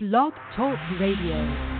Blog Talk Radio.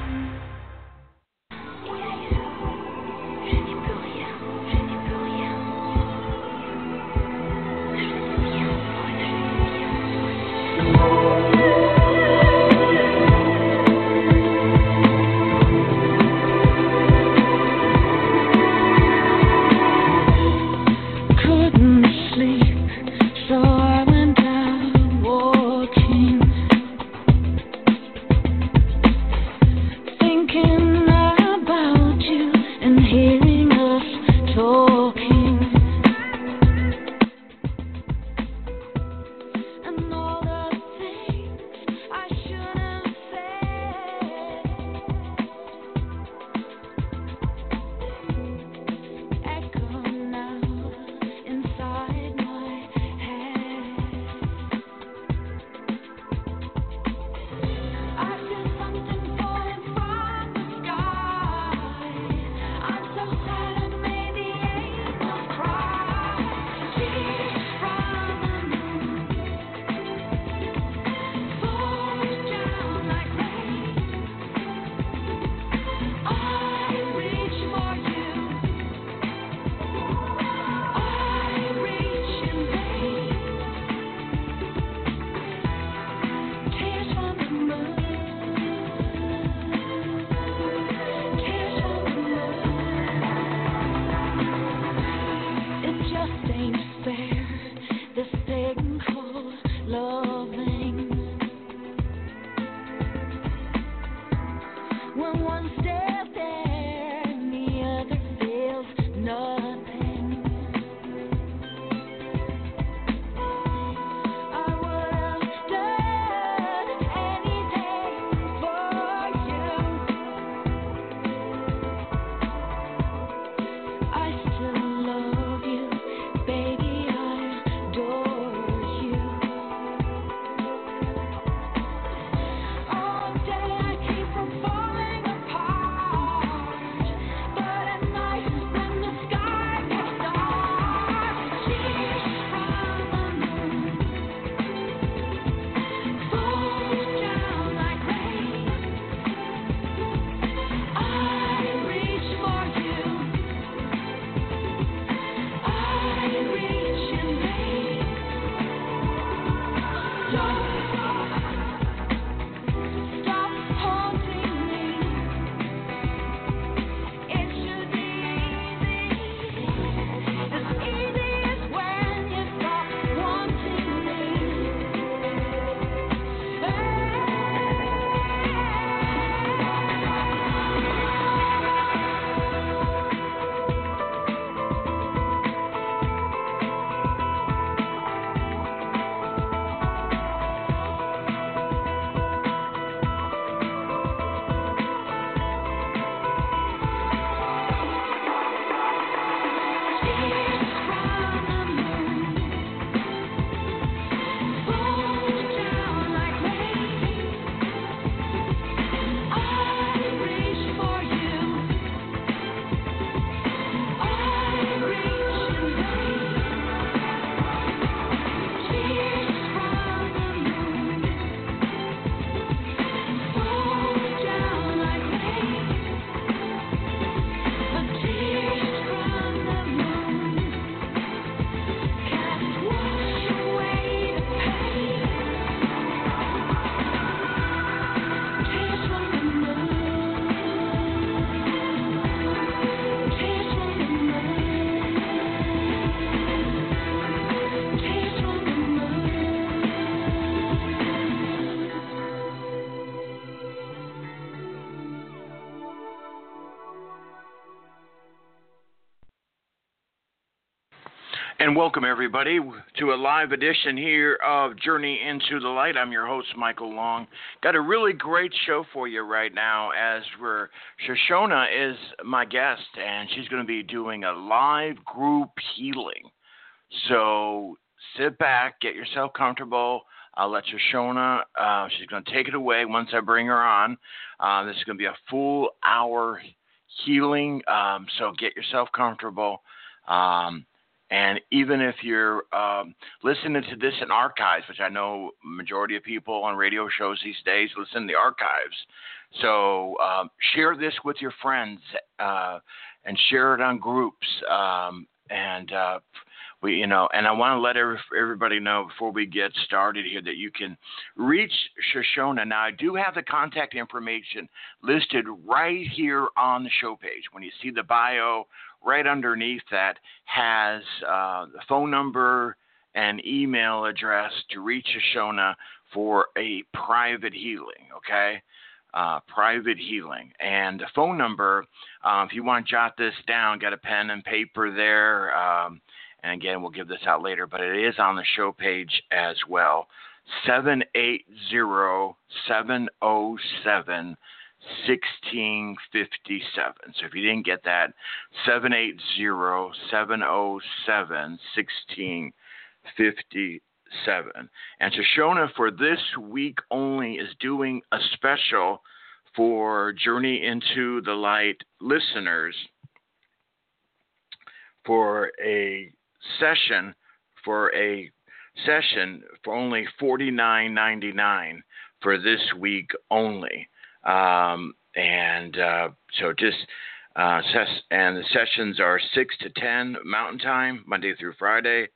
welcome everybody to a live edition here of Journey into the Light. I'm your host Michael Long. Got a really great show for you right now as we're Shashona is my guest and she's going to be doing a live group healing. So sit back, get yourself comfortable. I'll let Shashona. Uh, she's going to take it away once I bring her on. Uh, this is going to be a full hour healing. Um, so get yourself comfortable. Um, and even if you're um, listening to this in archives, which I know majority of people on radio shows these days listen to the archives, so um, share this with your friends uh, and share it on groups. Um, and uh, we, you know, and I want to let every, everybody know before we get started here that you can reach Shashona. Now, I do have the contact information listed right here on the show page. When you see the bio, right underneath that has uh, the phone number and email address to reach Shashona for a private healing. Okay uh, private healing. And the phone number, uh, if you want to jot this down, get a pen and paper there. Um, and again, we'll give this out later, but it is on the show page as well. 780 707 1657. So if you didn't get that, 780 707 1657. And Shashona for this week only is doing a special for Journey into the Light listeners for a session for a session for only forty nine ninety nine for this week only. Um, and uh, so just uh, ses- and the sessions are six to ten Mountain Time, Monday through Friday.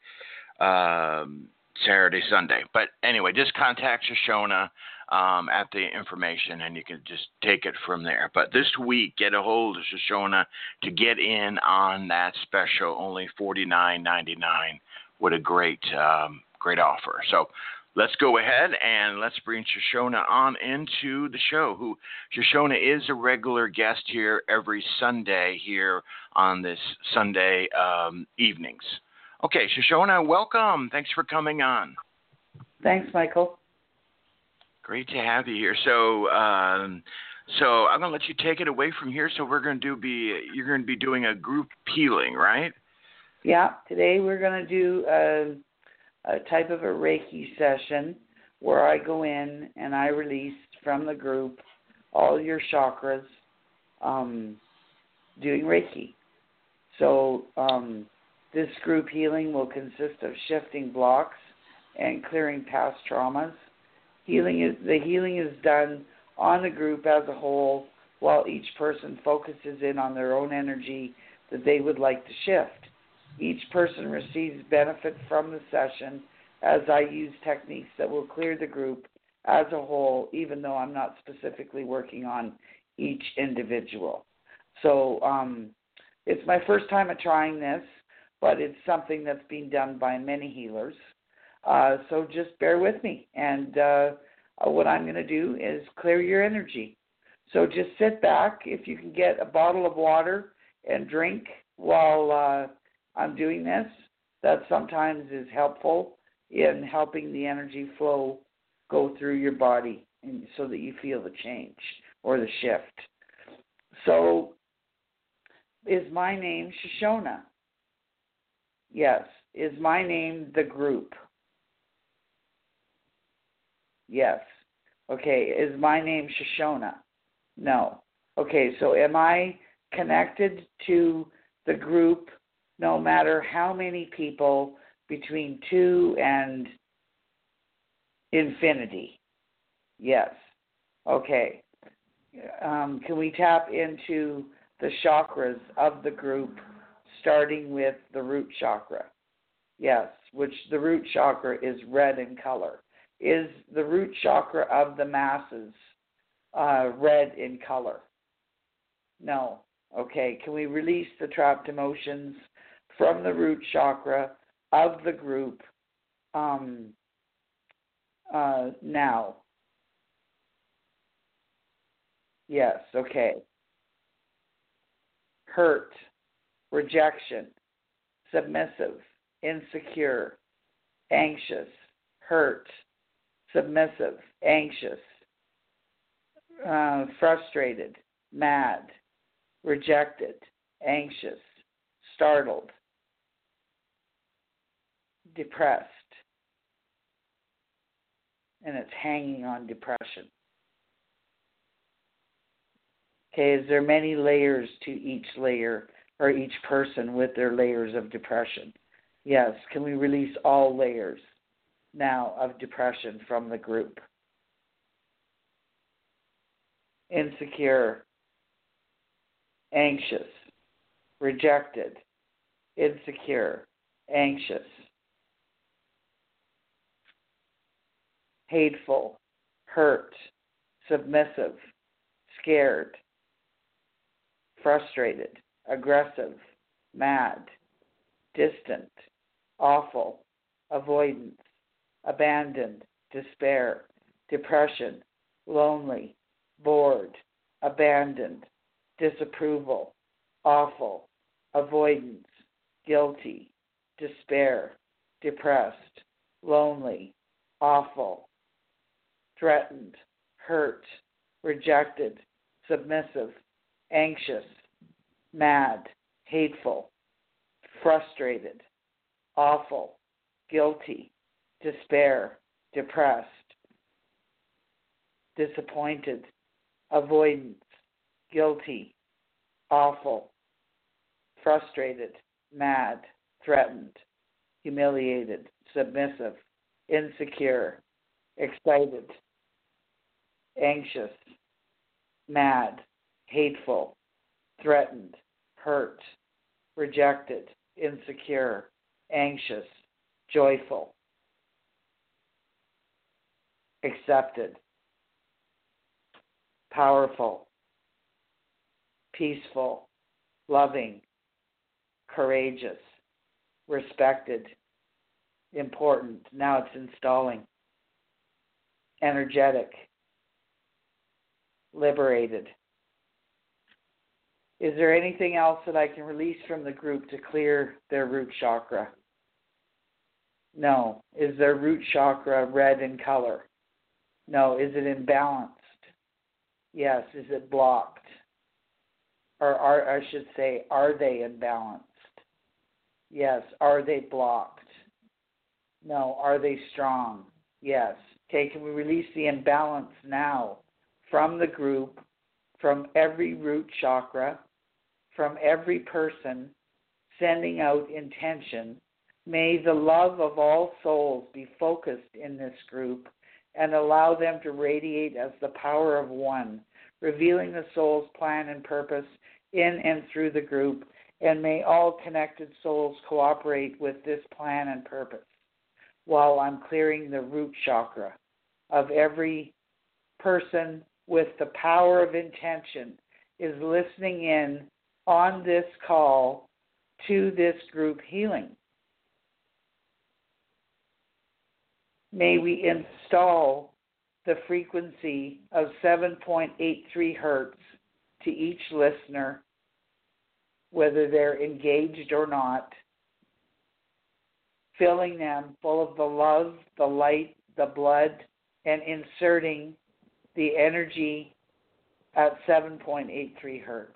Um, Saturday, Sunday. But anyway, just contact Shashona um, at the information and you can just take it from there. But this week, get a hold of Shashona to get in on that special, only forty nine ninety nine. What a great, um, great offer. So let's go ahead and let's bring Shashona on into the show. Who Shashona is a regular guest here every Sunday here on this Sunday um, evenings. Okay, Shashona, welcome. Thanks for coming on. Thanks, Michael. Great to have you here. So, um, so I'm gonna let you take it away from here. So we're gonna do be you're gonna be doing a group healing, right? Yeah, today we're going to do a, a type of a Reiki session where I go in and I release from the group all your chakras um, doing Reiki. So um, this group healing will consist of shifting blocks and clearing past traumas. Healing is the healing is done on the group as a whole while each person focuses in on their own energy that they would like to shift. Each person receives benefit from the session as I use techniques that will clear the group as a whole, even though I'm not specifically working on each individual. So um, it's my first time at trying this, but it's something that's been done by many healers. Uh, so just bear with me. And uh, what I'm going to do is clear your energy. So just sit back. If you can get a bottle of water and drink while uh, I'm doing this, that sometimes is helpful in helping the energy flow go through your body and so that you feel the change or the shift. So, is my name Shashona? Yes. Is my name the group? Yes. Okay. Is my name Shashona? No. Okay. So, am I connected to the group no matter how many people between two and infinity? Yes. Okay. Um, can we tap into the chakras of the group, starting with the root chakra? Yes, which the root chakra is red in color. Is the root chakra of the masses uh, red in color? No. Okay, can we release the trapped emotions from the root chakra of the group um, uh, now? Yes, okay. Hurt, rejection, submissive, insecure, anxious, hurt, submissive, anxious, uh, frustrated, mad, rejected, anxious, startled, depressed, and it's hanging on depression. Okay, is there many layers to each layer or each person with their layers of depression? Yes. Can we release all layers now of depression from the group? Insecure, anxious, rejected, insecure, anxious, hateful, hurt, submissive, scared, frustrated, aggressive, mad, distant, awful, avoidance, abandoned, despair, depression, lonely, bored, abandoned, disapproval, awful, avoidance, guilty, despair, depressed, lonely, awful, threatened, hurt, rejected, submissive, anxious, mad, hateful, frustrated, awful, guilty, despair, depressed, disappointed, avoidance, guilty, awful, frustrated, mad, threatened, humiliated, submissive, insecure, excited, anxious, mad, hateful, threatened, hurt, rejected, insecure, anxious, joyful, accepted, powerful, peaceful, loving, courageous, respected, important. Now it's installing. Energetic, liberated. Is there anything else that I can release from the group to clear their root chakra? No. Is their root chakra red in color? No. Is it imbalanced? Yes. Is it blocked? Or are, I should say, are they imbalanced? Yes. Are they blocked? No. Are they strong? Yes. Okay, can we release the imbalance now from the group, from every root chakra, from every person, sending out intention? May the love of all souls be focused in this group and allow them to radiate as the power of one, revealing the soul's plan and purpose in and through the group. And may all connected souls cooperate with this plan and purpose while I'm clearing the root chakra of every person with the power of intention is listening in on this call to this group healing. May we install the frequency of 7.83 hertz to each listener, whether they're engaged or not, filling them full of the love, the light, the blood, and inserting the energy at 7.83 hertz.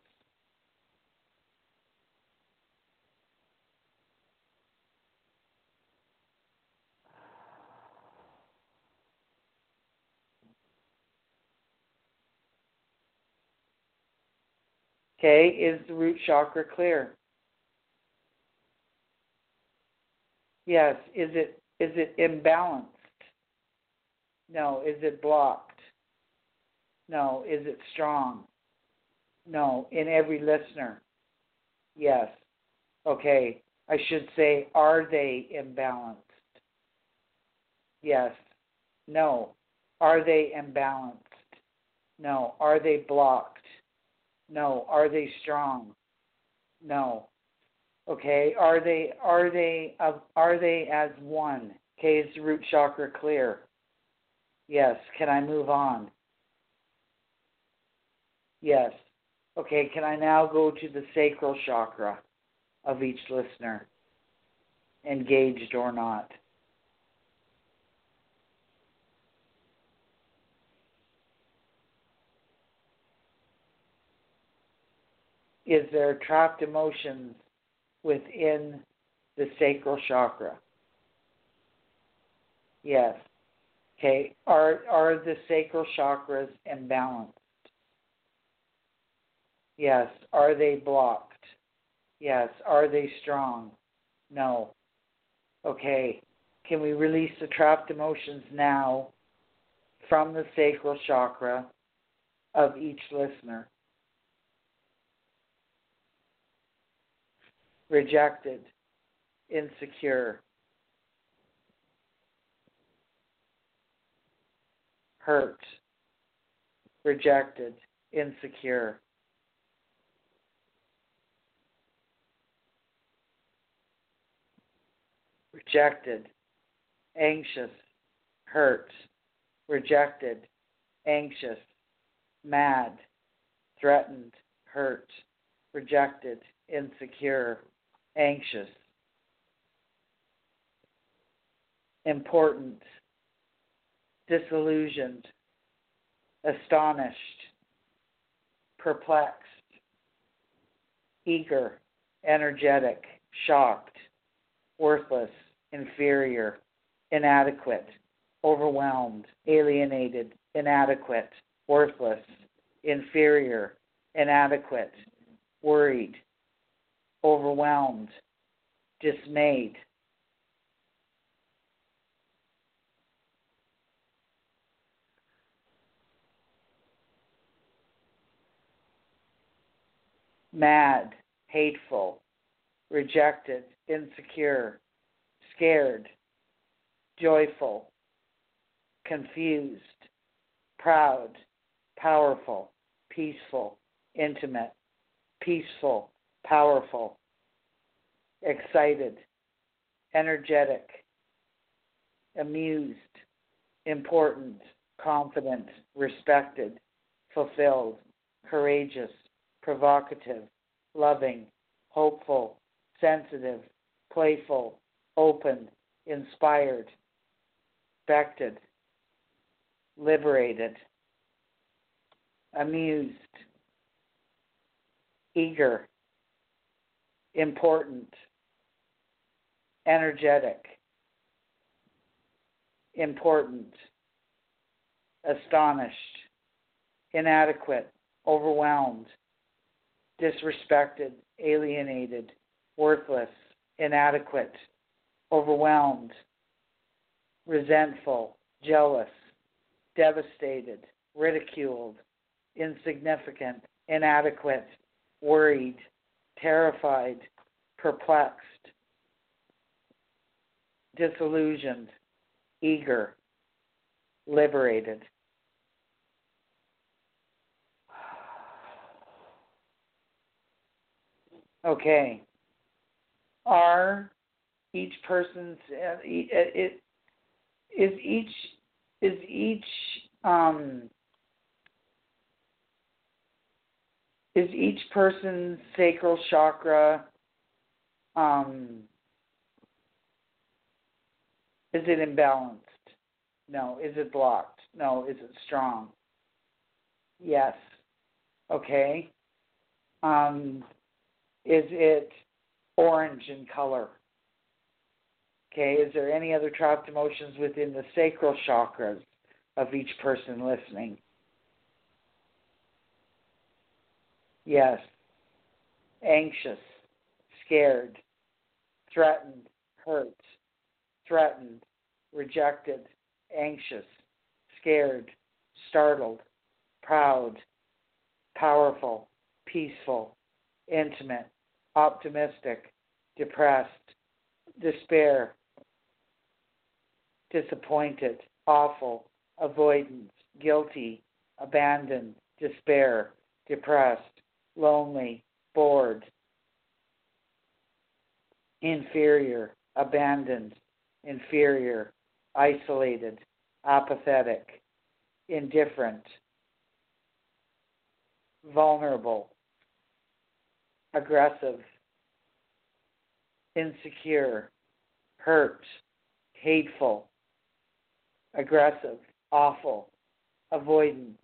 Okay, is the root chakra clear? Yes. Is it is it imbalanced? No. Is it blocked? No. Is it strong? No. In every listener? Yes. Okay. I should say, are they imbalanced? Yes. No. Are they imbalanced? No. Are they blocked? No. Are they strong? No. Okay. Are they are they uh, are they as one? Okay. Is the root chakra clear? Yes. Can I move on? Yes. Okay. Can I now go to the sacral chakra of each listener, engaged or not? is there trapped emotions within the sacral chakra? Yes. Okay. Are are the sacral chakras imbalanced? Yes. Are they blocked? Yes. Are they strong? No. Okay, can we release the trapped emotions now from the sacral chakra of each listener? Rejected, insecure, hurt, rejected, insecure. Rejected, anxious, hurt, rejected, anxious, mad, threatened, hurt, rejected, insecure, anxious. Important, disillusioned, astonished, perplexed, eager, energetic, shocked, worthless, inferior, inadequate, overwhelmed, alienated, inadequate, worthless, inferior, inadequate, worried, overwhelmed, dismayed. Mad, hateful, rejected, insecure, scared, joyful, confused, proud, powerful, peaceful, intimate, peaceful, powerful, excited, energetic, amused, important, confident, respected, fulfilled, courageous, provocative, loving, hopeful, sensitive, playful, open, inspired, expected, liberated, amused, eager, important, energetic, important, astonished, inadequate, overwhelmed, disrespected, alienated, worthless, inadequate, overwhelmed, resentful, jealous, devastated, ridiculed, insignificant, inadequate, worried, terrified, perplexed, disillusioned, eager, liberated. Okay. Are each person's uh, uh, it is each is each um is each person's sacral chakra um is it imbalanced? No. Is it blocked? No. Is it strong? Yes. Okay. Um is it orange in color? Okay, is there any other trapped emotions within the sacral chakras of each person listening? Yes. Anxious, scared, threatened, hurt, threatened, rejected, anxious, scared, startled, proud, powerful, peaceful, intimate, optimistic, depressed, despair, disappointed, awful, avoidance, guilty, abandoned, despair, depressed, lonely, bored, inferior, abandoned, inferior, isolated, apathetic, indifferent, vulnerable, aggressive, insecure, hurt, hateful, aggressive, awful, avoidance,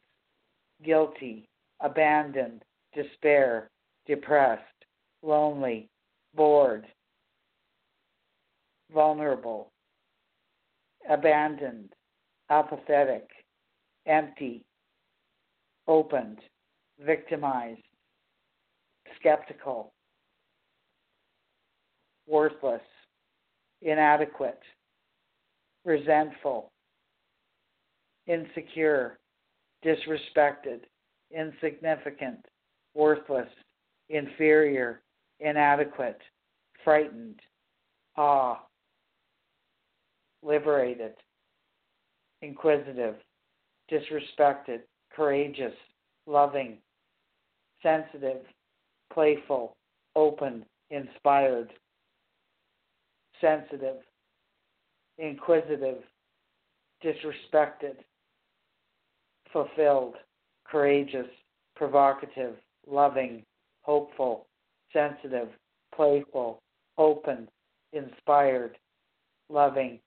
guilty, abandoned, despair, depressed, lonely, bored, vulnerable, abandoned, apathetic, empty, opened, victimized, skeptical, worthless, inadequate, resentful, insecure, disrespected, insignificant, worthless, inferior, inadequate, frightened, awe, liberated, inquisitive, disrespected, courageous, loving, sensitive, playful, open, inspired, sensitive, inquisitive, disrespected, fulfilled, courageous, provocative, loving, hopeful, sensitive, playful, open, inspired, loving,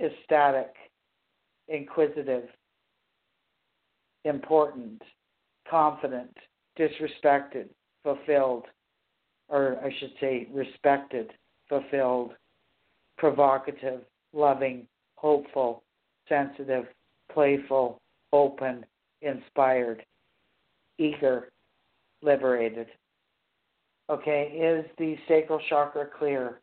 ecstatic, inquisitive, important, confident, disrespected, fulfilled, or I should say respected, fulfilled, provocative, loving, hopeful, sensitive, playful, open, inspired, eager, liberated. Okay, is the sacral chakra clear?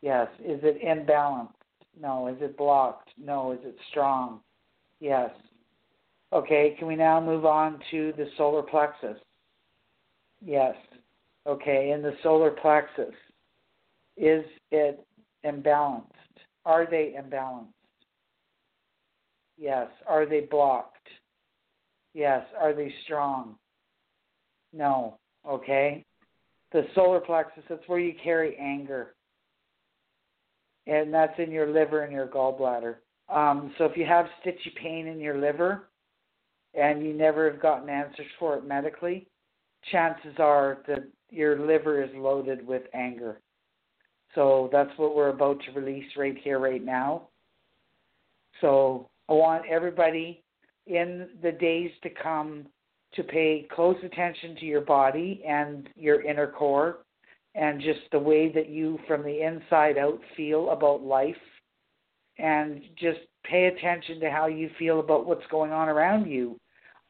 Yes. Is it imbalanced? No. Is it blocked? No. Is it strong? Yes. Okay, can we now move on to the solar plexus? Yes. Okay, in the solar plexus, is it imbalanced? Are they imbalanced? Yes. Are they blocked? Yes. Are they strong? No. Okay. The solar plexus, that's where you carry anger. And that's in your liver and your gallbladder. Um, so if you have stitchy pain in your liver and you never have gotten answers for it medically, chances are that your liver is loaded with anger. So that's what we're about to release right here, right now. So I want everybody in the days to come to pay close attention to your body and your inner core and just the way that you from the inside out feel about life and just pay attention to how you feel about what's going on around you.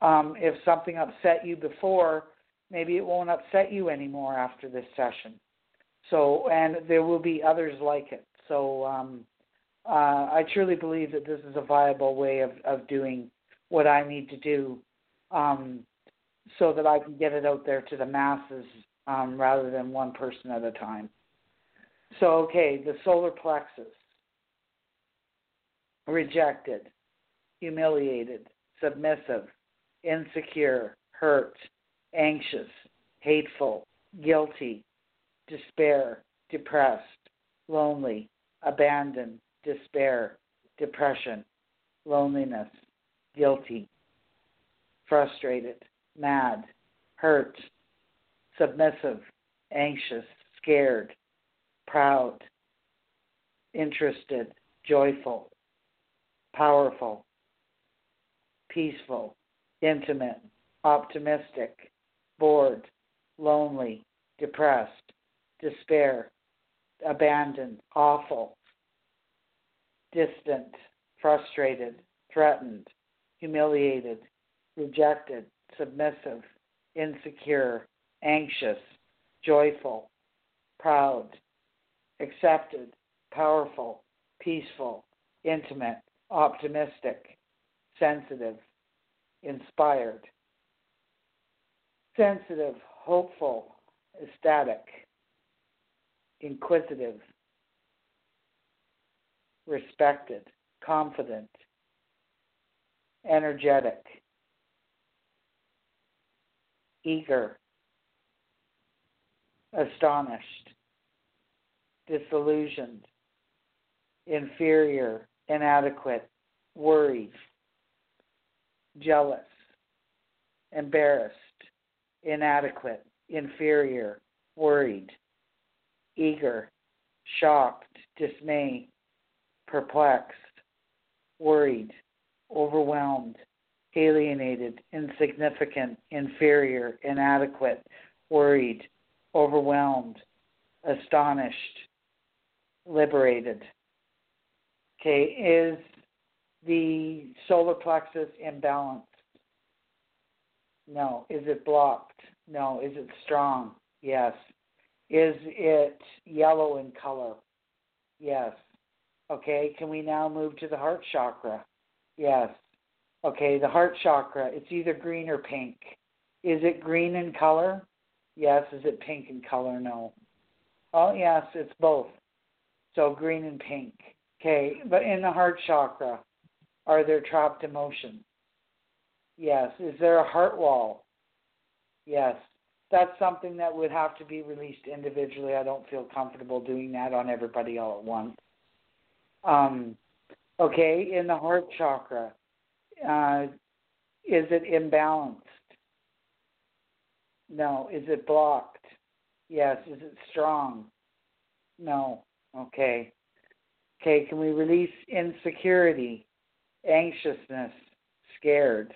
Um, if something upset you before, maybe it won't upset you anymore after this session. So, and there will be others like it. So, um, uh, I truly believe that this is a viable way of, of doing what I need to do um, so that I can get it out there to the masses um, rather than one person at a time. So, okay, the solar plexus rejected, humiliated, submissive, insecure, hurt, anxious, hateful, guilty, despair, depressed, lonely, abandoned, despair, depression, loneliness, guilty, frustrated, mad, hurt, submissive, anxious, scared, proud, interested, joyful, powerful, peaceful, intimate, optimistic, bored, lonely, depressed, despair, abandoned, awful, distant, frustrated, threatened, humiliated, rejected, submissive, insecure, anxious, joyful, proud, accepted, powerful, peaceful, intimate, optimistic, sensitive, inspired, sensitive, hopeful, ecstatic, inquisitive, respected, confident, energetic, eager, astonished, disillusioned, inferior, inadequate, worried, jealous, embarrassed, inadequate, inferior, worried, eager, shocked, dismayed, perplexed, worried, overwhelmed, alienated, insignificant, inferior, inadequate, worried, overwhelmed, astonished, liberated. Okay, is the solar plexus imbalanced? No. Is it blocked? No. Is it strong? Yes. Is it yellow in color? Yes. Okay, can we now move to the heart chakra? Yes. Okay, the heart chakra, it's either green or pink. Is it green in color? Yes. Is it pink in color? No. Oh, yes, it's both. So green and pink. Okay, but in the heart chakra, are there trapped emotions? Yes. Is there a heart wall? Yes. That's something that would have to be released individually. I don't feel comfortable doing that on everybody all at once. Um, okay, in the heart chakra, uh, is it imbalanced? No. Is it blocked? Yes. Is it strong? No. Okay. Okay, can we release insecurity, anxiousness, scared,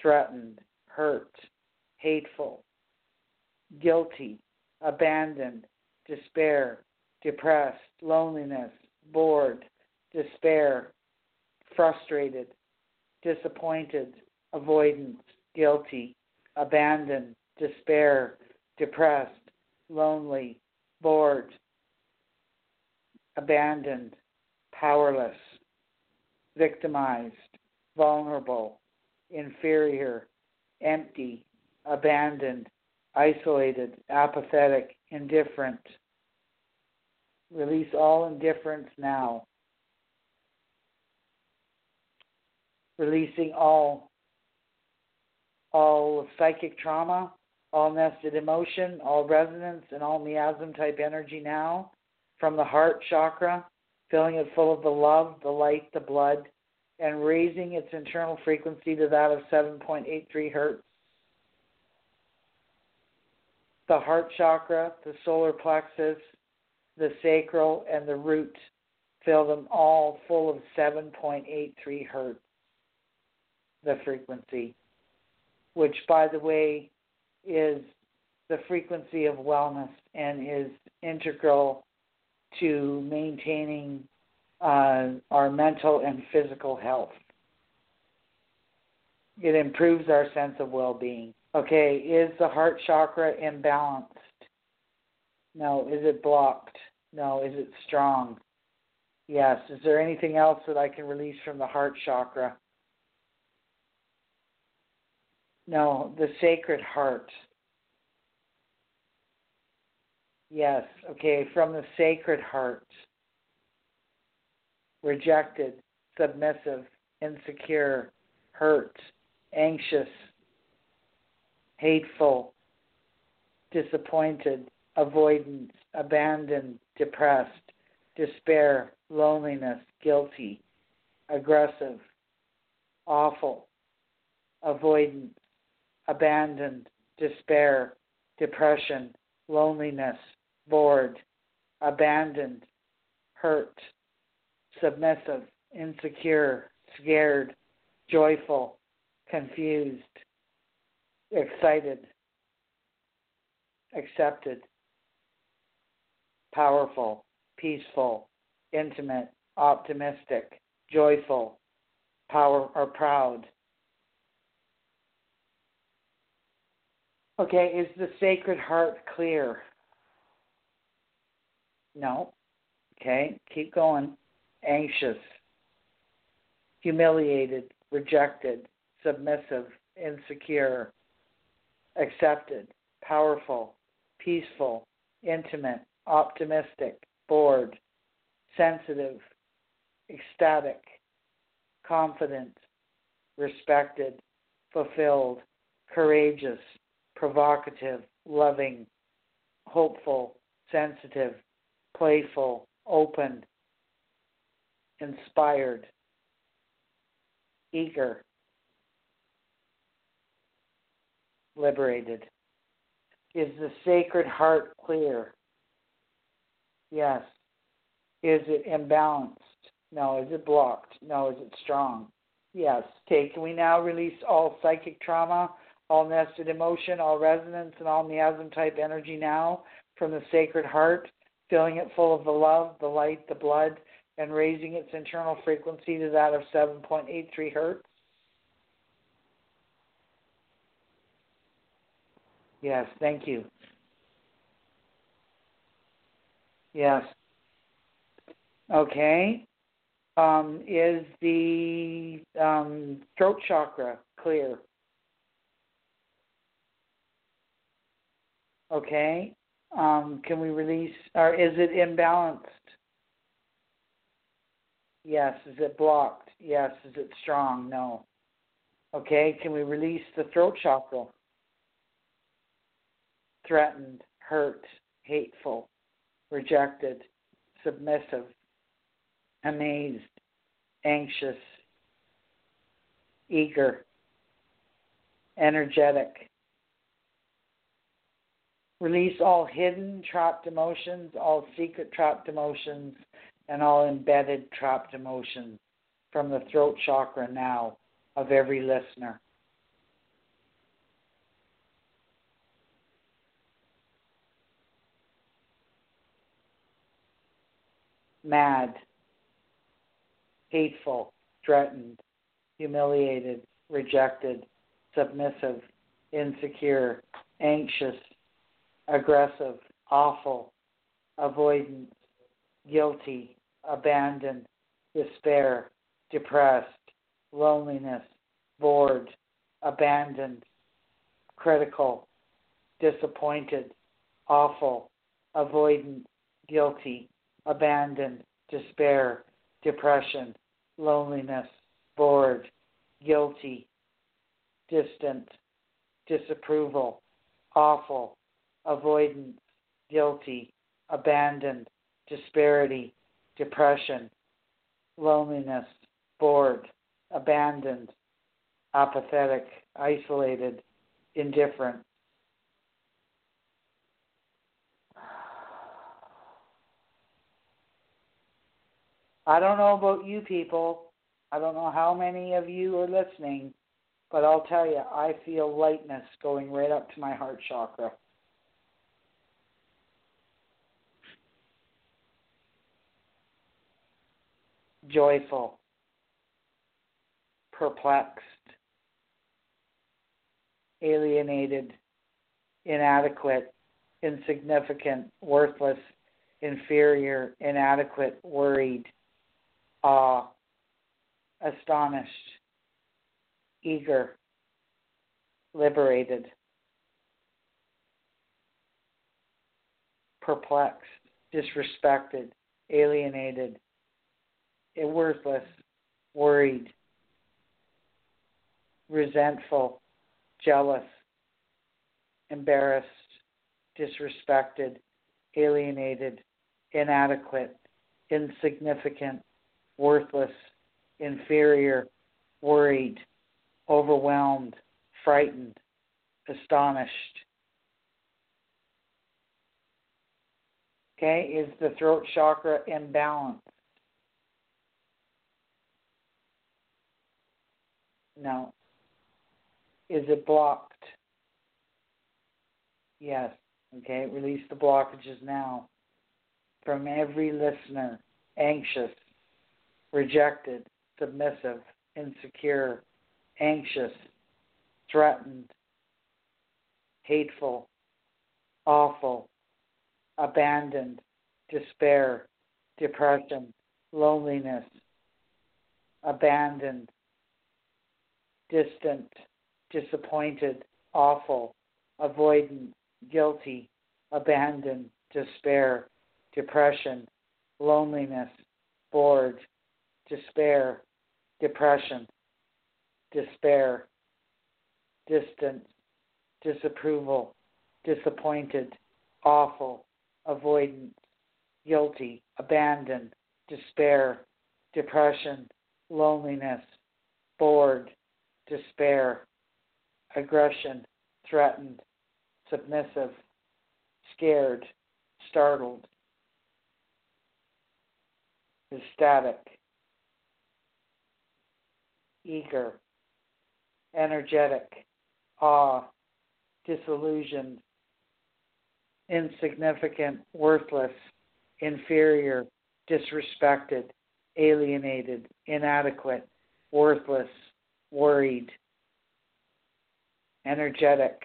threatened, hurt, hateful, guilty, abandoned, despair, depressed, loneliness, bored, despair, frustrated, disappointed, avoidance, guilty, abandoned, despair, depressed, lonely, bored, abandoned, powerless, victimized, vulnerable, inferior, empty, abandoned, isolated, apathetic, indifferent. Release all indifference now. Releasing all all psychic trauma, all nested emotion, all resonance, and all miasm type energy now from the heart chakra, filling it full of the love, the light, the blood, and raising its internal frequency to that of 7.83 hertz. The heart chakra, the solar plexus, the sacral, and the root, fill them all full of 7.83 hertz, the frequency, which, by the way, is the frequency of wellness and is integral to maintaining uh, our mental and physical health. It improves our sense of well being. Okay, is the heart chakra imbalanced? No. Is it blocked? No. Is it strong? Yes. Is there anything else that I can release from the heart chakra? No. The sacred heart. Yes. Okay, from the sacred heart. Rejected, submissive, insecure, hurt, anxious, hateful, disappointed, avoidance, abandoned, depressed, despair, loneliness, guilty, aggressive, awful, avoidance, abandoned, despair, depression, loneliness, bored, abandoned, hurt, submissive, insecure, scared, joyful, confused, excited, accepted, powerful, peaceful, intimate, optimistic, joyful, power or proud. Okay, is the Sacred Heart clear? No. Okay, keep going. Anxious, humiliated, rejected, submissive, insecure, accepted, powerful, peaceful, intimate, optimistic, bored, sensitive, ecstatic, confident, respected, fulfilled, courageous, provocative, loving, hopeful, sensitive, playful, open, inspired, eager, liberated. Is the Sacred Heart clear? Yes. Is it imbalanced? No. Is it blocked? No. Is it strong? Yes. Okay, can we now release all psychic trauma, all nested emotion, all resonance, and all miasm type energy now from the Sacred Heart, filling it full of the love, the light, the blood, and raising its internal frequency to that of 7.83 hertz? Yes, thank you. Yes. Okay. Um, is the um, throat chakra clear? Okay. Um, can we release, or is it imbalanced? Yes. Is it blocked? Yes. Is it strong? No. Okay. Can we release the throat chakra? Threatened, hurt, hateful, rejected, submissive, amazed, anxious, eager, energetic. Release all hidden trapped emotions, all secret trapped emotions, and all embedded trapped emotions from the throat chakra now of every listener. Mad, hateful, threatened, humiliated, rejected, submissive, insecure, anxious, aggressive, awful, avoidance, guilty, abandoned, despair, depressed, loneliness, bored, abandoned, critical, disappointed, awful, avoidant, guilty, abandoned, despair, depression, loneliness, bored, guilty, distant, disapproval, awful, avoidance, guilty, abandoned, disparity, depression, loneliness, bored, abandoned, apathetic, isolated, indifferent. I don't know about you people. I don't know how many of you are listening, but I'll tell you, I feel lightness going right up to my heart chakra. Joyful, perplexed, alienated, inadequate, insignificant, worthless, inferior, inadequate, worried, awe, astonished, eager, liberated, perplexed, disrespected, alienated, worthless, worried, resentful, jealous, embarrassed, disrespected, alienated, inadequate, insignificant, worthless, inferior, worried, overwhelmed, frightened, astonished. Okay, is the throat chakra imbalanced? No. Is it blocked? Yes. Okay, release the blockages now from every listener, anxious, rejected, submissive, insecure, anxious, threatened, hateful, awful, abandoned, despair, depression, loneliness, abandoned, distant, disappointed, awful, avoidant, guilty, abandoned, despair, depression, loneliness, bored, despair, depression, despair, distant, disapproval, disappointed, awful, avoidant, guilty, abandoned, despair, depression, loneliness, bored, despair, aggression, threatened, submissive, scared, startled, ecstatic, eager, energetic, awe, disillusioned, insignificant, worthless, inferior, disrespected, alienated, inadequate, worthless, worried, energetic,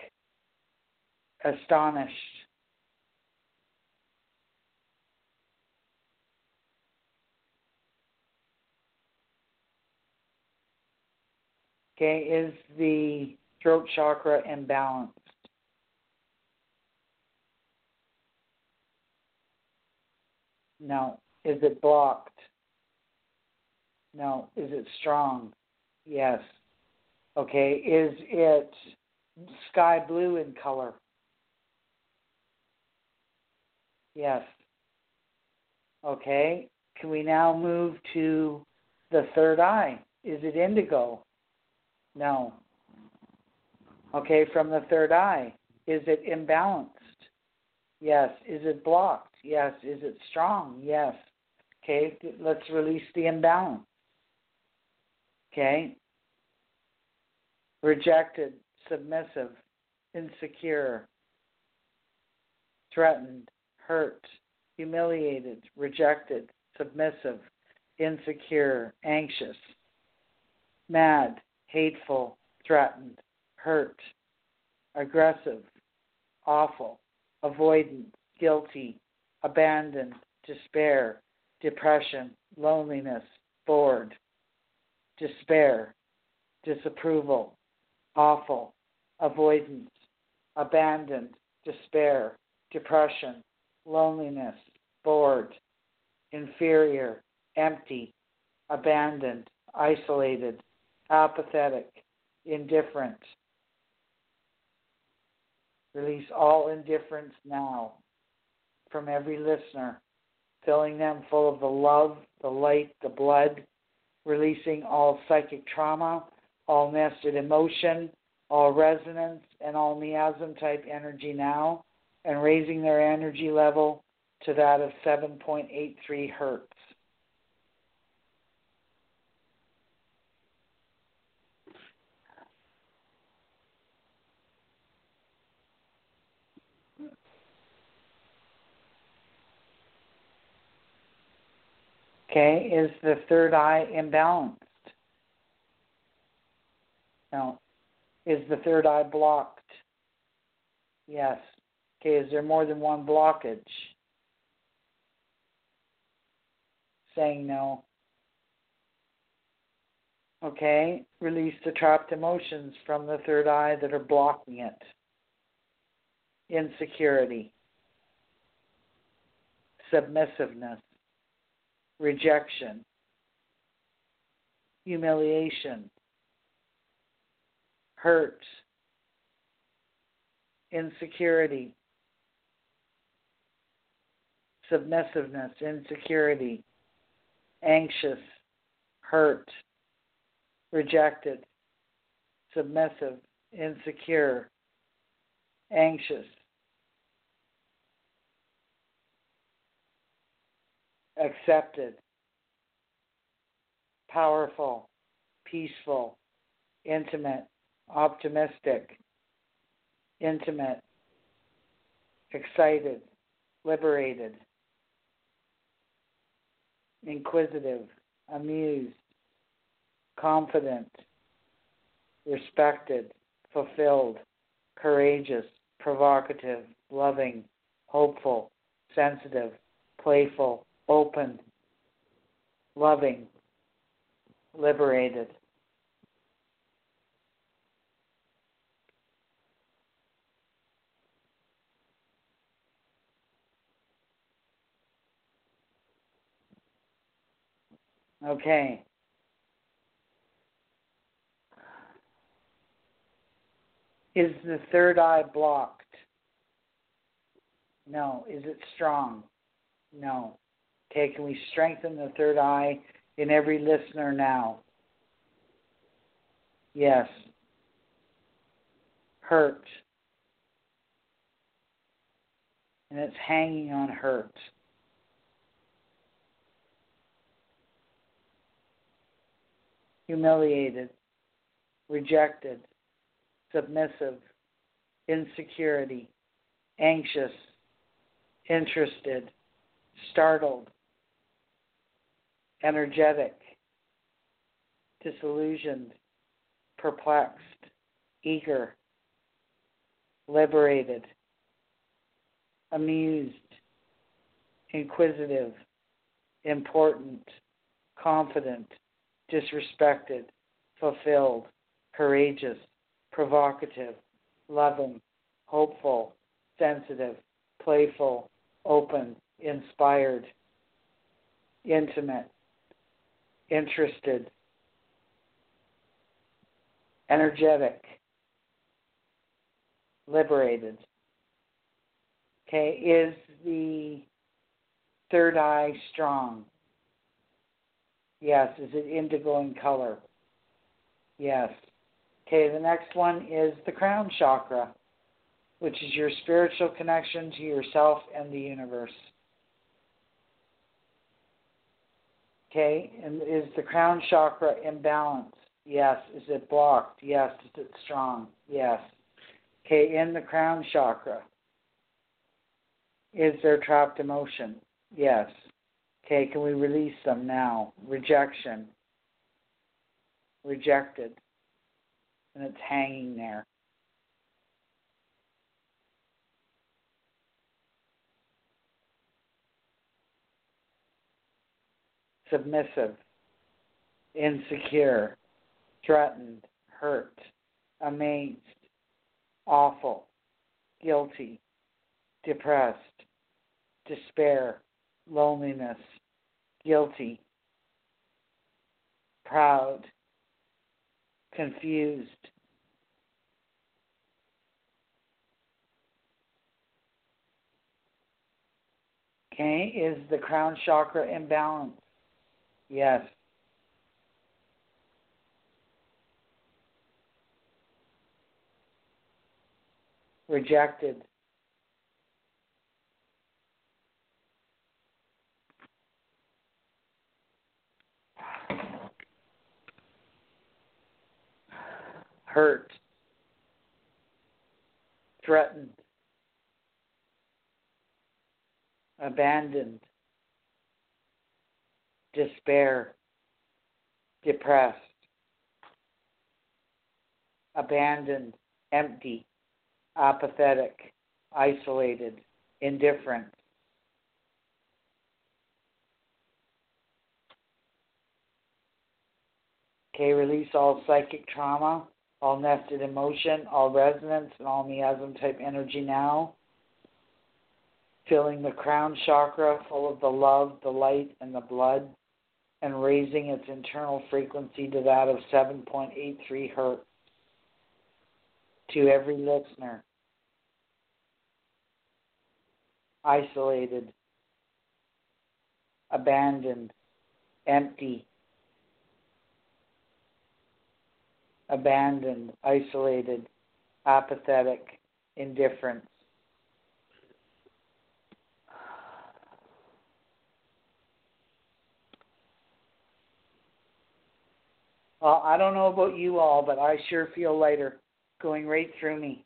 astonished. Okay, is the throat chakra imbalanced? No. Is it blocked? No. Is it strong? Yes. Okay. Is it sky blue in color? Yes. Okay. Can we now move to the third eye? Is it indigo? No. Okay, from the third eye. Is it imbalanced? Yes. Is it blocked? Yes. Is it strong? Yes. Okay, let's release the imbalance. Okay. Rejected, submissive, insecure, threatened, hurt, humiliated, rejected, submissive, insecure, anxious, mad, hateful, threatened, hurt, aggressive, awful, avoidant, guilty, abandoned, despair, depression, loneliness, bored, despair, disapproval, awful, avoidance, abandoned, despair, depression, loneliness, bored, inferior, empty, abandoned, isolated, apathetic, indifferent. Release all indifference now from every listener, filling them full of the love, the light, the blood, releasing all psychic trauma, all nested emotion, all resonance, and all miasm type energy now, and raising their energy level to that of 7.83 hertz. Okay, is the third eye imbalanced? No. Is the third eye blocked? Yes. Okay, is there more than one blockage? Saying no. Okay, release the trapped emotions from the third eye that are blocking it. Insecurity, submissiveness, rejection, humiliation, hurt, insecurity, submissiveness, insecurity, anxious, hurt, rejected, submissive, insecure, anxious, accepted, powerful, peaceful, intimate, optimistic, intimate, excited, liberated, inquisitive, amused, confident, respected, fulfilled, courageous, provocative, loving, hopeful, sensitive, playful, open, loving, liberated. Okay. Is the third eye blocked? No. Is it strong? No. Okay, can we strengthen the third eye in every listener now? Yes. Hurt. And it's hanging on hurt. Humiliated, rejected, submissive, insecurity, anxious, interested, startled, energetic, disillusioned, perplexed, eager, liberated, amused, inquisitive, important, confident, disrespected, fulfilled, courageous, provocative, loving, hopeful, sensitive, playful, open, inspired, intimate, interested, energetic, liberated. Okay, is the third eye strong? Yes. Is it indigo in color? Yes. Okay, the next one is the crown chakra, which is your spiritual connection to yourself and the universe. Okay, and is the crown chakra imbalanced? Yes. Is it blocked? Yes. Is it strong? Yes. Okay, in the crown chakra, is there trapped emotion? Yes. Okay, can we release them now? Rejection. Rejected. And it's hanging there. Submissive. Insecure. Threatened. Hurt. Amazed. Awful. Guilty. Depressed. Despair loneliness, guilty, proud, confused. Okay, is the crown chakra imbalanced? Yes. Rejected. hurt, threatened, abandoned, despair, depressed, abandoned, empty, apathetic, isolated, indifferent. Okay, release all psychic trauma all nested emotion, all resonance, and all miasm type energy now. Filling the crown chakra full of the love, the light, and the blood, and raising its internal frequency to that of 7.83 hertz. To every listener, isolated, abandoned, empty, abandoned, isolated, apathetic, indifference. Well, I don't know about you all, but I sure feel lighter going right through me.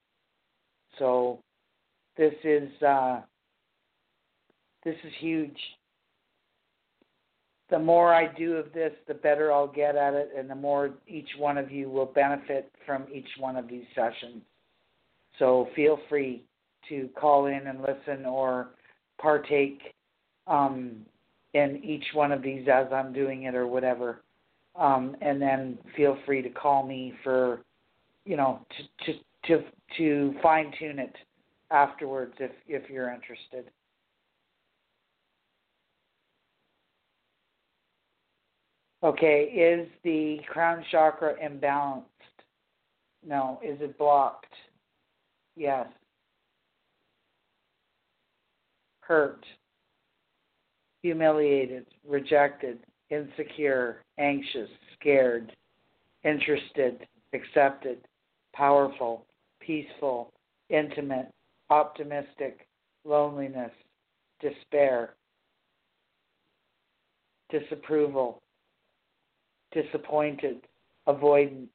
So this is uh, this is huge the more I do of this, the better I'll get at it, and the more each one of you will benefit from each one of these sessions. So feel free to call in and listen or partake um, in each one of these as I'm doing it or whatever. Um, and then feel free to call me for, you know, to to to, to fine tune it afterwards if if you're interested. Okay, is the crown chakra imbalanced? No. Is it blocked? Yes. Hurt, humiliated, rejected, insecure, anxious, scared, interested, accepted, powerful, peaceful, intimate, optimistic, loneliness, despair, disapproval, disappointed, avoidant,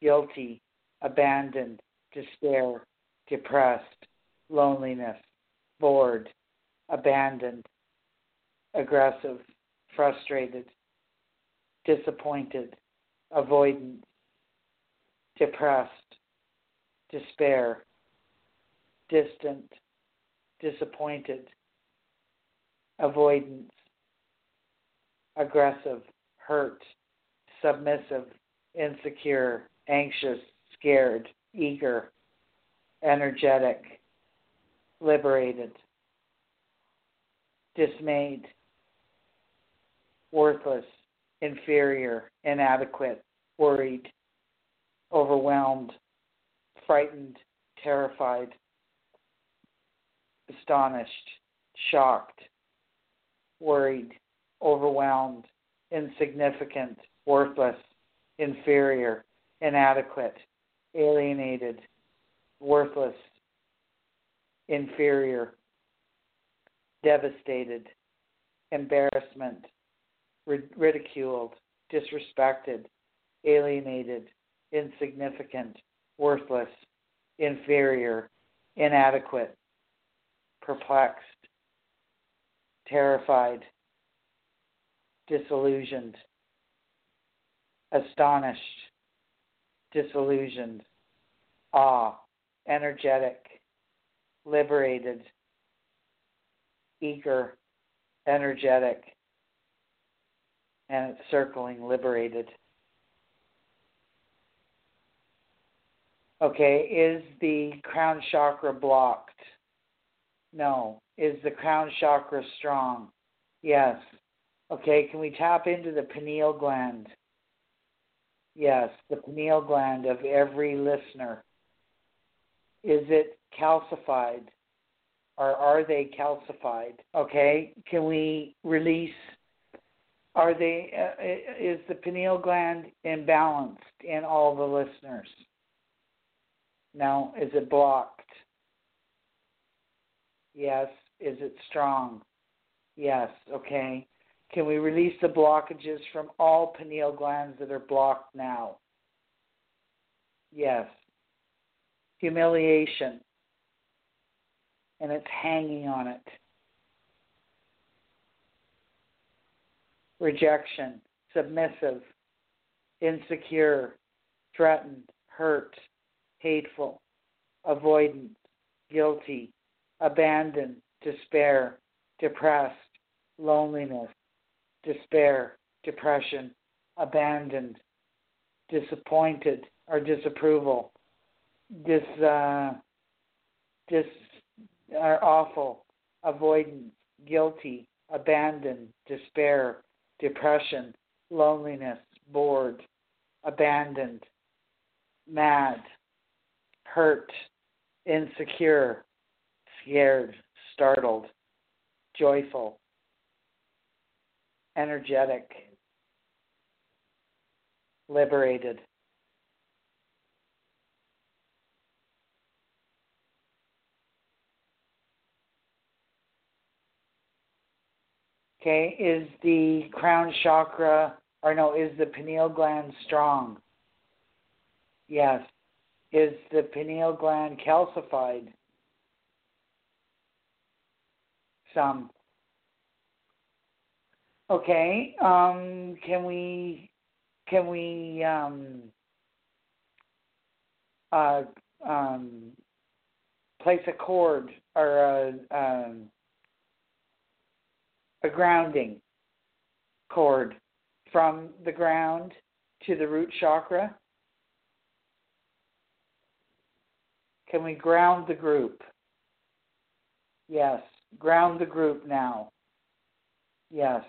guilty, abandoned, despair, depressed, loneliness, bored, abandoned, aggressive, frustrated, disappointed, avoidant, depressed, despair, distant, disappointed, avoidance, aggressive, hurt, submissive, insecure, anxious, scared, eager, energetic, liberated, dismayed, worthless, inferior, inadequate, worried, overwhelmed, frightened, terrified, astonished, shocked, worried, overwhelmed, insignificant, worthless, inferior, inadequate, alienated, worthless, inferior, devastated, embarrassment, ridiculed, disrespected, alienated, insignificant, worthless, inferior, inadequate, perplexed, terrified, disillusioned, astonished, disillusioned, awe, energetic, liberated, eager, energetic, and it's circling liberated. Okay, is the crown chakra blocked? No. Is the crown chakra strong? Yes. Okay, can we tap into the pineal gland? Yes, the pineal gland of every listener. Is it calcified? Or are they calcified? Okay, can we release? Are they? Uh, is the pineal gland imbalanced in all the listeners? No. Is it blocked? Yes. Is it strong? Yes. Okay. Can we release the blockages from all pineal glands that are blocked now? Yes. Humiliation. And it's hanging on it. Rejection. Submissive. Insecure. Threatened. Hurt. Hateful. Avoidant. Guilty. Abandoned. Despair. Depressed. Loneliness despair, depression, abandoned, disappointed or disapproval, dis uh, dis are awful, avoidant, guilty, abandoned, despair, depression, loneliness, bored, abandoned, mad, hurt, insecure, scared, startled, joyful, energetic, liberated. Okay, is the crown chakra, or no, is the pineal gland strong? Yes. Is the pineal gland calcified? Some. Okay. Um, can we can we um, uh, um, place a cord or a um, a grounding cord from the ground to the root chakra? Can we ground the group? Yes. Ground the group now. Yes.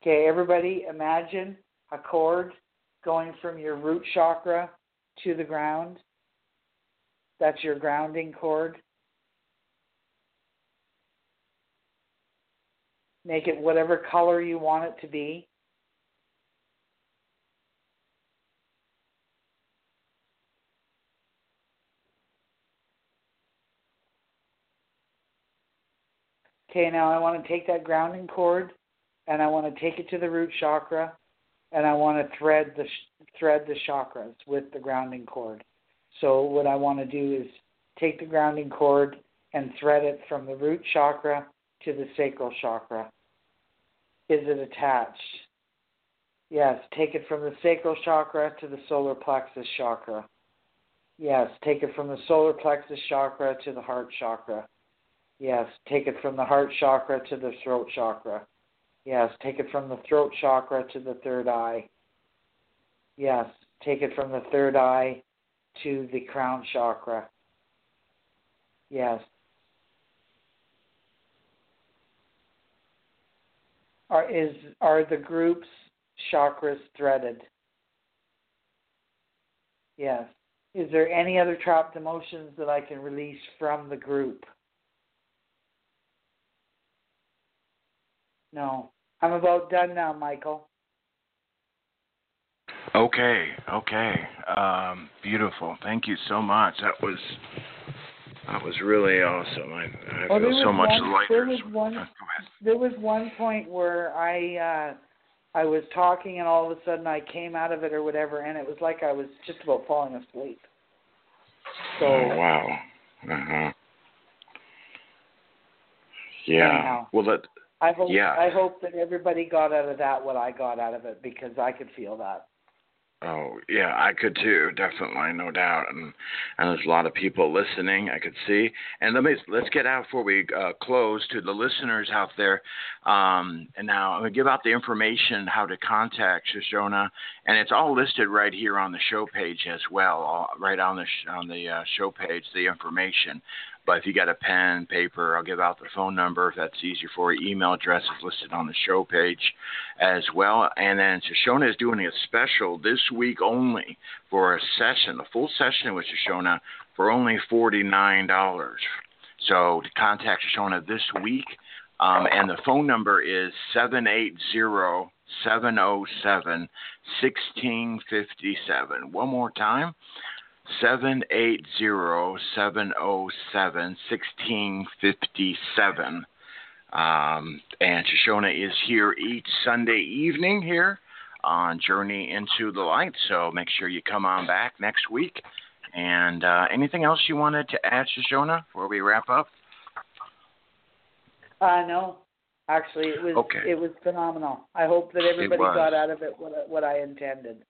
Okay, everybody imagine a cord going from your root chakra to the ground. That's your grounding cord. Make it whatever color you want it to be. Okay, now I want to take that grounding cord and I want to take it to the root chakra, and I want to thread the thread the chakras with the grounding cord. So what I want to do is take the grounding cord and thread it from the root chakra to the sacral chakra. Is it attached? Yes, take it from the sacral chakra to the solar plexus chakra. Yes, take it from the solar plexus chakra to the heart chakra. Yes, take it from the heart chakra to the throat chakra. Yes, take it from the throat chakra to the third eye. Yes, take it from the third eye to the crown chakra. Yes. Are is are the groups chakras threaded? Yes. Is there any other trapped emotions that I can release from the group? No. I'm about done now, Michael. Okay, okay. Um, beautiful. Thank you so much. That was that was really awesome. I, I feel so much one- lighter. there was one- There was one point where I uh I was talking and all of a sudden I came out of it or whatever and it was like I was just about falling asleep. So Oh wow. Uh huh. Yeah. Anyhow. Well, that I hope Yeah. I hope that everybody got out of that what I got out of it because I could feel that. Oh yeah, I could too, definitely, no doubt. And and there's a lot of people listening. I could see. And let me let's get out before we uh, close to the listeners out there. Um, and now I'm gonna give out the information how to contact Shashona, and it's all listed right here on the show page as well, all, right on the sh- on the uh, show page, the information. But if you got a pen, paper, I'll give out the phone number if that's easier for you. Email address is listed on the show page as well. And then Shashona is doing a special this week only for a session, a full session with Shashona for only $49. So to contact Shashona this week, um, and the phone number is 780 707 1657. One more time. 780-707-1657. Um, and Shashona is here each Sunday evening here on Journey into the Light. So make sure you come on back next week. And uh, anything else you wanted to add, Shashona, before we wrap up? Uh no. Actually it was Okay. it was phenomenal. I hope that everybody got out of it what what I intended.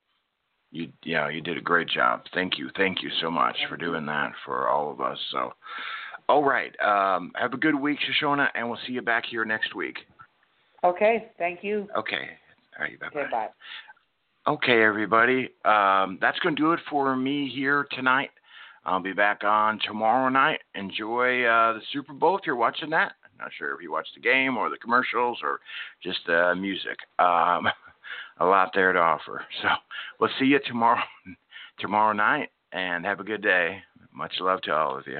You, yeah, you did a great job. Thank you, thank you so much for doing that for all of us. So, all right, um, have a good week, Shashona, and we'll see you back here next week. Okay, thank you. Okay, all right, bye bye. Okay, bye. Okay, everybody, um, that's going to do it for me here tonight. I'll be back on tomorrow night. Enjoy uh, the Super Bowl if you're watching that. I'm not sure if you watch the game or the commercials or just uh, music. Um, a lot there to offer. So we'll see you tomorrow tomorrow night and have a good day. Much love to all of you.